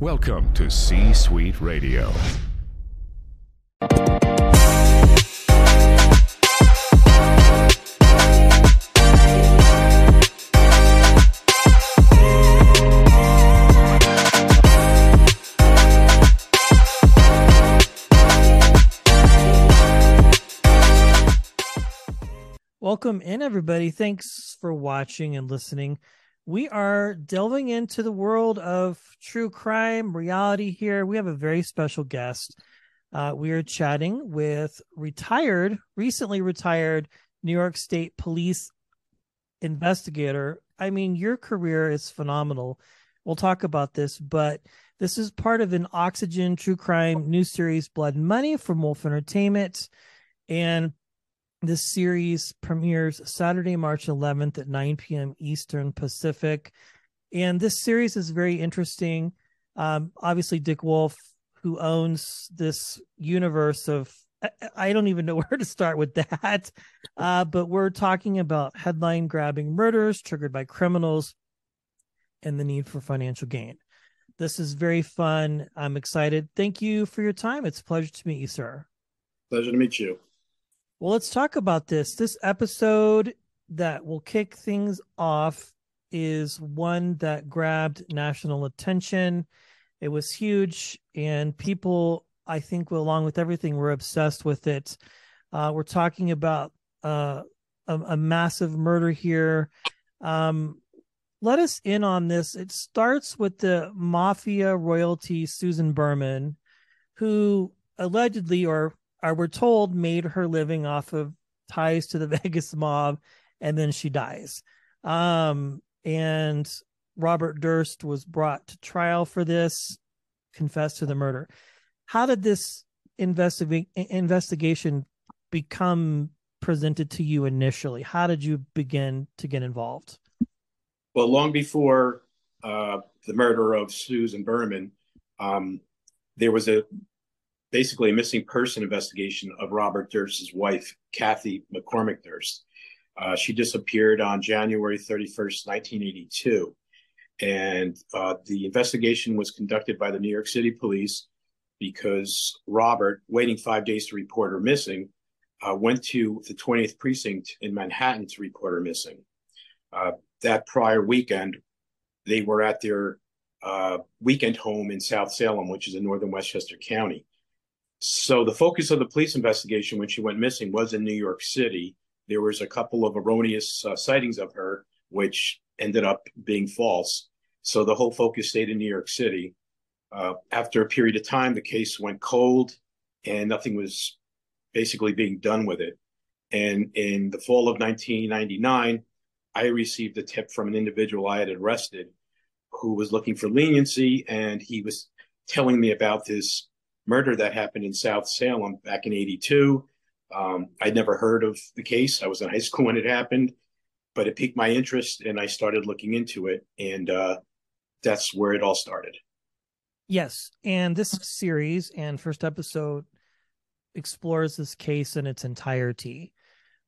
Welcome to C Suite Radio. Welcome in, everybody. Thanks for watching and listening. We are delving into the world of true crime reality here. We have a very special guest. Uh, we are chatting with retired, recently retired New York State Police investigator. I mean, your career is phenomenal. We'll talk about this, but this is part of an Oxygen True Crime new series, Blood and Money from Wolf Entertainment. And this series premieres Saturday, March 11th at 9 p.m. Eastern Pacific. And this series is very interesting. Um, obviously, Dick Wolf, who owns this universe of, I don't even know where to start with that. Uh, but we're talking about headline grabbing murders triggered by criminals and the need for financial gain. This is very fun. I'm excited. Thank you for your time. It's a pleasure to meet you, sir. Pleasure to meet you. Well, let's talk about this. This episode that will kick things off is one that grabbed national attention. It was huge, and people, I think, along with everything, were obsessed with it. Uh, we're talking about uh, a, a, massive murder here. Um, let us in on this. It starts with the mafia royalty Susan Berman, who allegedly or are we're told made her living off of ties to the Vegas mob, and then she dies. Um, and Robert Durst was brought to trial for this, confessed to the murder. How did this investi- investigation become presented to you initially? How did you begin to get involved? Well, long before uh, the murder of Susan Berman, um, there was a basically a missing person investigation of Robert Durst's wife, Kathy McCormick Durst. Uh, she disappeared on January 31st, 1982. And uh, the investigation was conducted by the New York City police because Robert, waiting five days to report her missing, uh, went to the 20th precinct in Manhattan to report her missing. Uh, that prior weekend, they were at their uh, weekend home in South Salem, which is in northern Westchester County. So the focus of the police investigation when she went missing was in New York City. There was a couple of erroneous uh, sightings of her, which ended up being false. So the whole focus stayed in New York City. Uh, after a period of time, the case went cold, and nothing was basically being done with it. And in the fall of 1999, I received a tip from an individual I had arrested who was looking for leniency, and he was telling me about this murder that happened in South Salem back in 82. Um, I'd never heard of the case. I was in high school when it happened, but it piqued my interest and I started looking into it. And uh, that's where it all started. Yes. And this series and first episode explores this case in its entirety.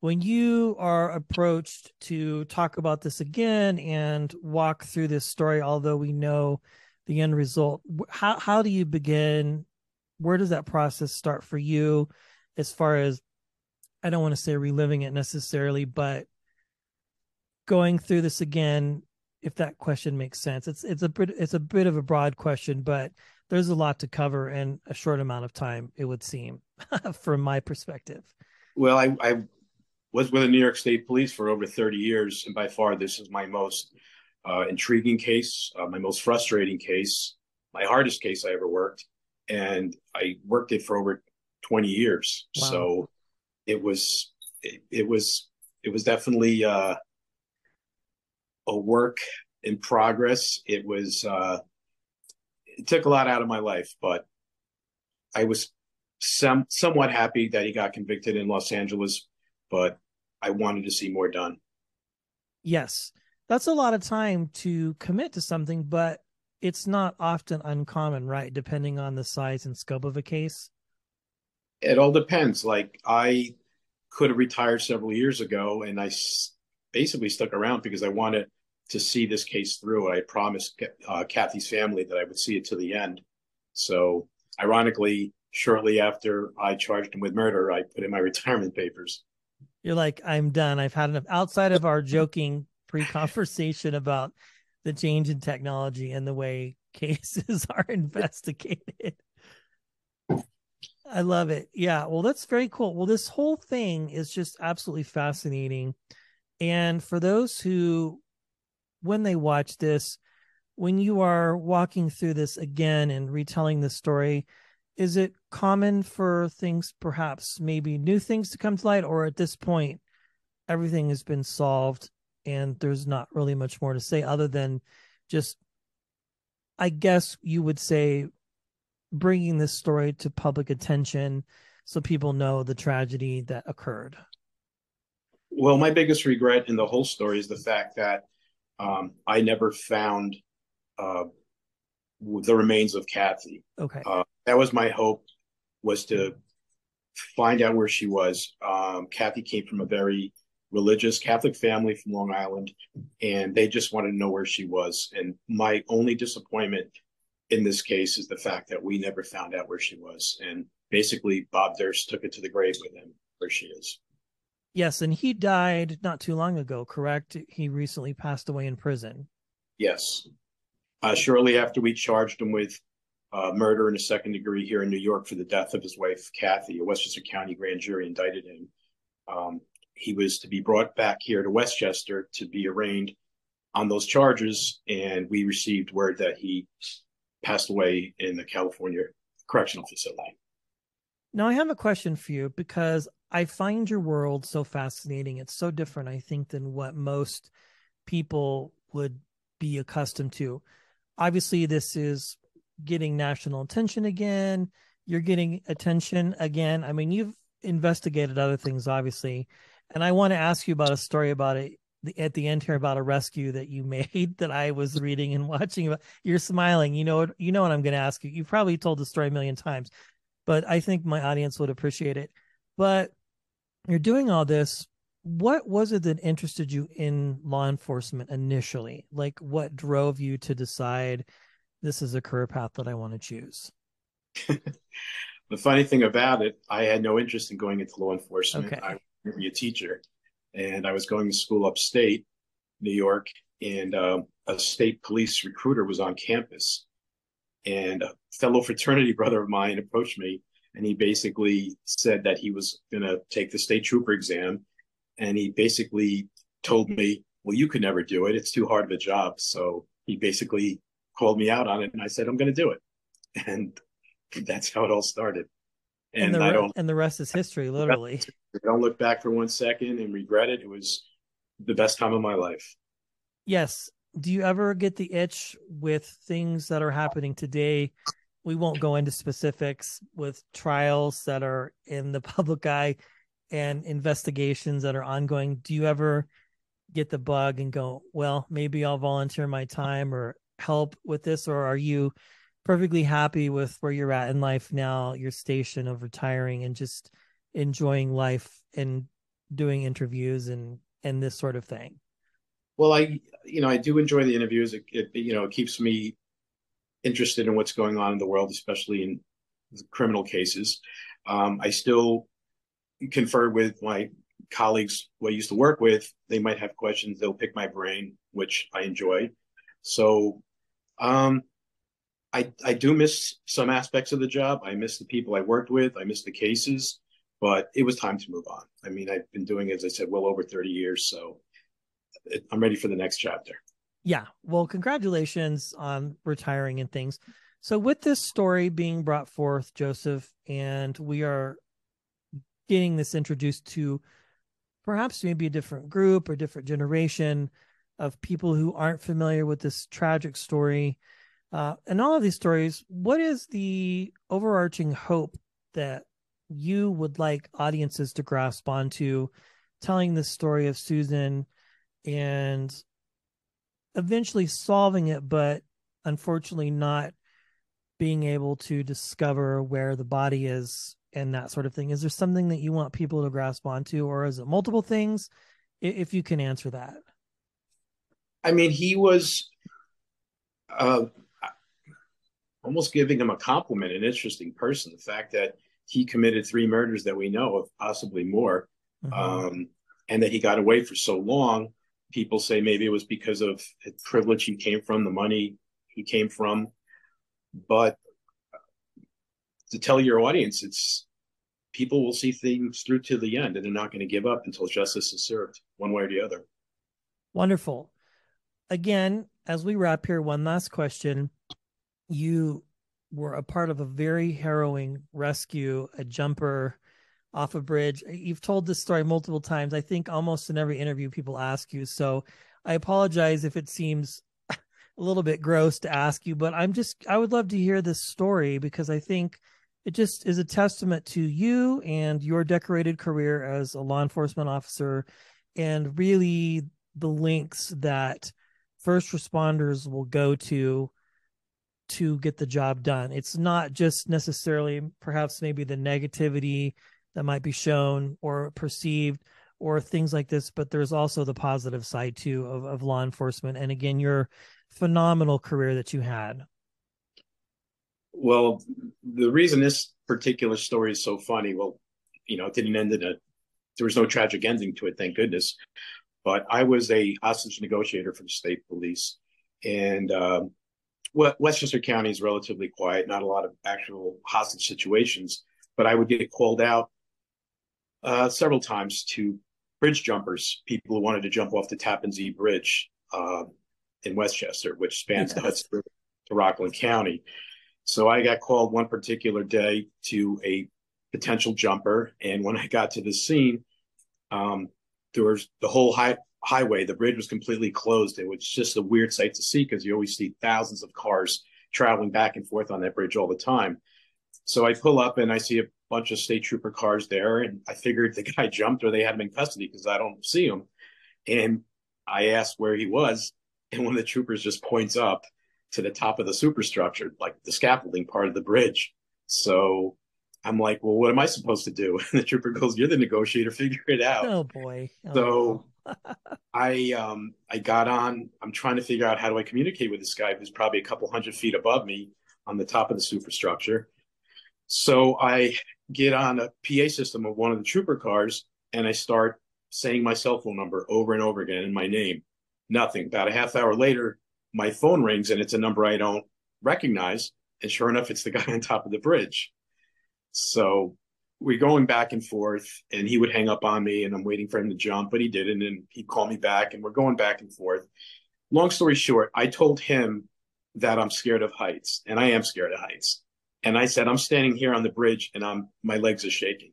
When you are approached to talk about this again and walk through this story, although we know the end result, how, how do you begin where does that process start for you as far as I don't want to say reliving it necessarily, but going through this again, if that question makes sense. It's it's a bit it's a bit of a broad question, but there's a lot to cover in a short amount of time, it would seem, from my perspective. Well, I, I was with the New York State Police for over 30 years, and by far this is my most uh, intriguing case, uh, my most frustrating case, my hardest case I ever worked and I worked it for over 20 years. Wow. So it was, it, it, was, it was definitely uh, a work in progress. It was, uh, it took a lot out of my life, but I was some somewhat happy that he got convicted in Los Angeles, but I wanted to see more done. Yes. That's a lot of time to commit to something, but it's not often uncommon, right? Depending on the size and scope of a case. It all depends. Like I could have retired several years ago, and I basically stuck around because I wanted to see this case through. I promised uh, Kathy's family that I would see it to the end. So, ironically, shortly after I charged him with murder, I put in my retirement papers. You're like, I'm done. I've had enough. Outside of our joking pre conversation about the change in technology and the way cases are investigated. I love it. Yeah. Well, that's very cool. Well, this whole thing is just absolutely fascinating. And for those who, when they watch this, when you are walking through this again and retelling the story, is it common for things, perhaps maybe new things to come to light, or at this point, everything has been solved and there's not really much more to say other than just, I guess you would say, bringing this story to public attention so people know the tragedy that occurred? Well, my biggest regret in the whole story is the fact that um, I never found uh, the remains of Kathy. Okay. Uh, that was my hope was to find out where she was. Um, Kathy came from a very religious Catholic family from Long Island, and they just wanted to know where she was. And my only disappointment in this case is the fact that we never found out where she was. And basically, Bob Durst took it to the grave with him where she is. Yes, and he died not too long ago, correct? He recently passed away in prison. Yes. Uh, shortly after we charged him with uh, murder in a second degree here in New York for the death of his wife, Kathy, a Westchester County grand jury indicted him. Um, he was to be brought back here to Westchester to be arraigned on those charges, and we received word that he passed away in the California correctional facility. Now, I have a question for you because I find your world so fascinating. It's so different, I think, than what most people would be accustomed to. Obviously, this is getting national attention again. You're getting attention again. I mean, you've investigated other things, obviously. And I want to ask you about a story about it at the end here about a rescue that you made that I was reading and watching about. You're smiling. You know, you know what I'm going to ask you. You've probably told the story a million times, but I think my audience would appreciate it. But you're doing all this. What was it that interested you in law enforcement initially? Like, what drove you to decide this is a career path that I want to choose? the funny thing about it, I had no interest in going into law enforcement. Okay. I be a teacher, and I was going to school upstate New York, and uh, a state police recruiter was on campus, and a fellow fraternity brother of mine approached me, and he basically said that he was going to take the state trooper exam, and he basically told me, "Well, you could never do it; it's too hard of a job." So he basically called me out on it, and I said, "I'm going to do it," and that's how it all started. And, and the, I don't, and the rest is history, literally. I don't look back for one second and regret it. It was the best time of my life. Yes. Do you ever get the itch with things that are happening today? We won't go into specifics with trials that are in the public eye and investigations that are ongoing. Do you ever get the bug and go, well, maybe I'll volunteer my time or help with this? Or are you perfectly happy with where you're at in life now, your station of retiring and just enjoying life and doing interviews and and this sort of thing? Well, I you know I do enjoy the interviews. It, it you know it keeps me interested in what's going on in the world, especially in criminal cases. Um, I still confer with my colleagues who I used to work with. They might have questions. They'll pick my brain, which I enjoy. So um, I I do miss some aspects of the job. I miss the people I worked with. I miss the cases, but it was time to move on. I mean, I've been doing, as I said, well over thirty years, so I'm ready for the next chapter. Yeah. Well, congratulations on retiring and things. So, with this story being brought forth, Joseph, and we are getting this introduced to perhaps maybe a different group or different generation of people who aren't familiar with this tragic story uh, all of these stories, what is the overarching hope that you would like audiences to grasp onto telling the story of Susan and eventually solving it, but unfortunately not being able to discover where the body is and that sort of thing. Is there something that you want people to grasp onto, or is it multiple things? If you can answer that. I mean, he was uh, almost giving him a compliment, an interesting person. The fact that he committed three murders that we know of, possibly more, mm-hmm. um, and that he got away for so long. People say maybe it was because of the privilege he came from, the money he came from. But to tell your audience, it's people will see things through to the end and they're not going to give up until justice is served, one way or the other. Wonderful. Again, as we wrap here, one last question. You were a part of a very harrowing rescue, a jumper off a bridge. You've told this story multiple times. I think almost in every interview people ask you. So I apologize if it seems a little bit gross to ask you, but I'm just I would love to hear this story because I think it just is a testament to you and your decorated career as a law enforcement officer and really the links that first responders will go to to get the job done. It's not just necessarily perhaps maybe the negativity that might be shown or perceived or things like this, but there's also the positive side too of, of law enforcement. And again, your phenomenal career that you had. Well, the reason this particular story is so funny, well, you know, it didn't end in a, there was no tragic ending to it, thank goodness. But I was a hostage negotiator for the state police. And um, Westchester County is relatively quiet, not a lot of actual hostage situations, but I would get called out uh, several times to bridge jumpers, people who wanted to jump off the Tappan Zee Bridge uh, in Westchester, which spans yes. the Hudson River to Rockland County. So I got called one particular day to a potential jumper, and when I got to the scene, um, there was the whole high, highway. The bridge was completely closed. It was just a weird sight to see because you always see thousands of cars traveling back and forth on that bridge all the time. So I pull up and I see a bunch of state trooper cars there, and I figured the guy jumped or they had him in custody because I don't see him. And I asked where he was, and one of the troopers just points up to the top of the superstructure, like the scaffolding part of the bridge. So I'm like, well, what am I supposed to do? And the trooper goes, "You're the negotiator. Figure it out." Oh boy. Oh. So I um I got on. I'm trying to figure out how do I communicate with this guy who's probably a couple hundred feet above me on the top of the superstructure. So I get on a PA system of one of the trooper cars and I start saying my cell phone number over and over again and my name. Nothing. About a half hour later, my phone rings and it's a number I don't recognize. And sure enough, it's the guy on top of the bridge. So we're going back and forth and he would hang up on me and I'm waiting for him to jump, but he didn't. And he'd call me back and we're going back and forth. Long story short, I told him that I'm scared of heights and I am scared of heights. And I said, I'm standing here on the bridge and I'm, my legs are shaking.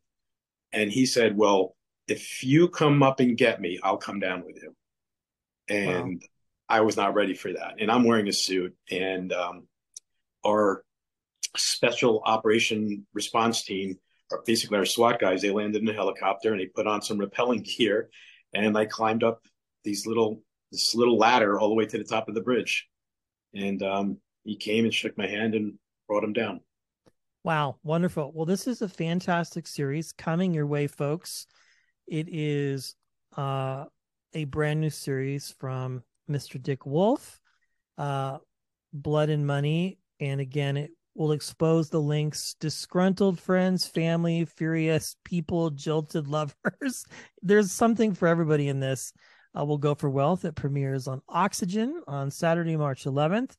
And he said, well, if you come up and get me, I'll come down with you. And wow. I was not ready for that. And I'm wearing a suit and, um, our special operation response team basically our SWAT guys, they landed in a helicopter and they put on some rappelling gear and I climbed up these little this little ladder all the way to the top of the bridge. And um, he came and shook my hand and brought him down. Wow, wonderful. Well, this is a fantastic series coming your way, folks. It is uh, a brand new series from Mr. Dick Wolf, uh, Blood and Money. And again, it will expose the links disgruntled friends, family, furious people, jilted lovers. There's something for everybody in this. Uh, we'll go for wealth. It premieres on Oxygen on Saturday, March 11th,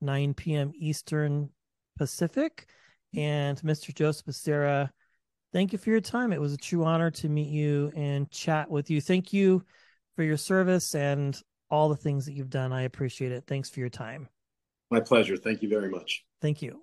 9 p.m. Eastern Pacific. And Mr. Joseph Becerra, thank you for your time. It was a true honor to meet you and chat with you. Thank you for your service and all the things that you've done. I appreciate it. Thanks for your time. My pleasure. Thank you very much. Thank you.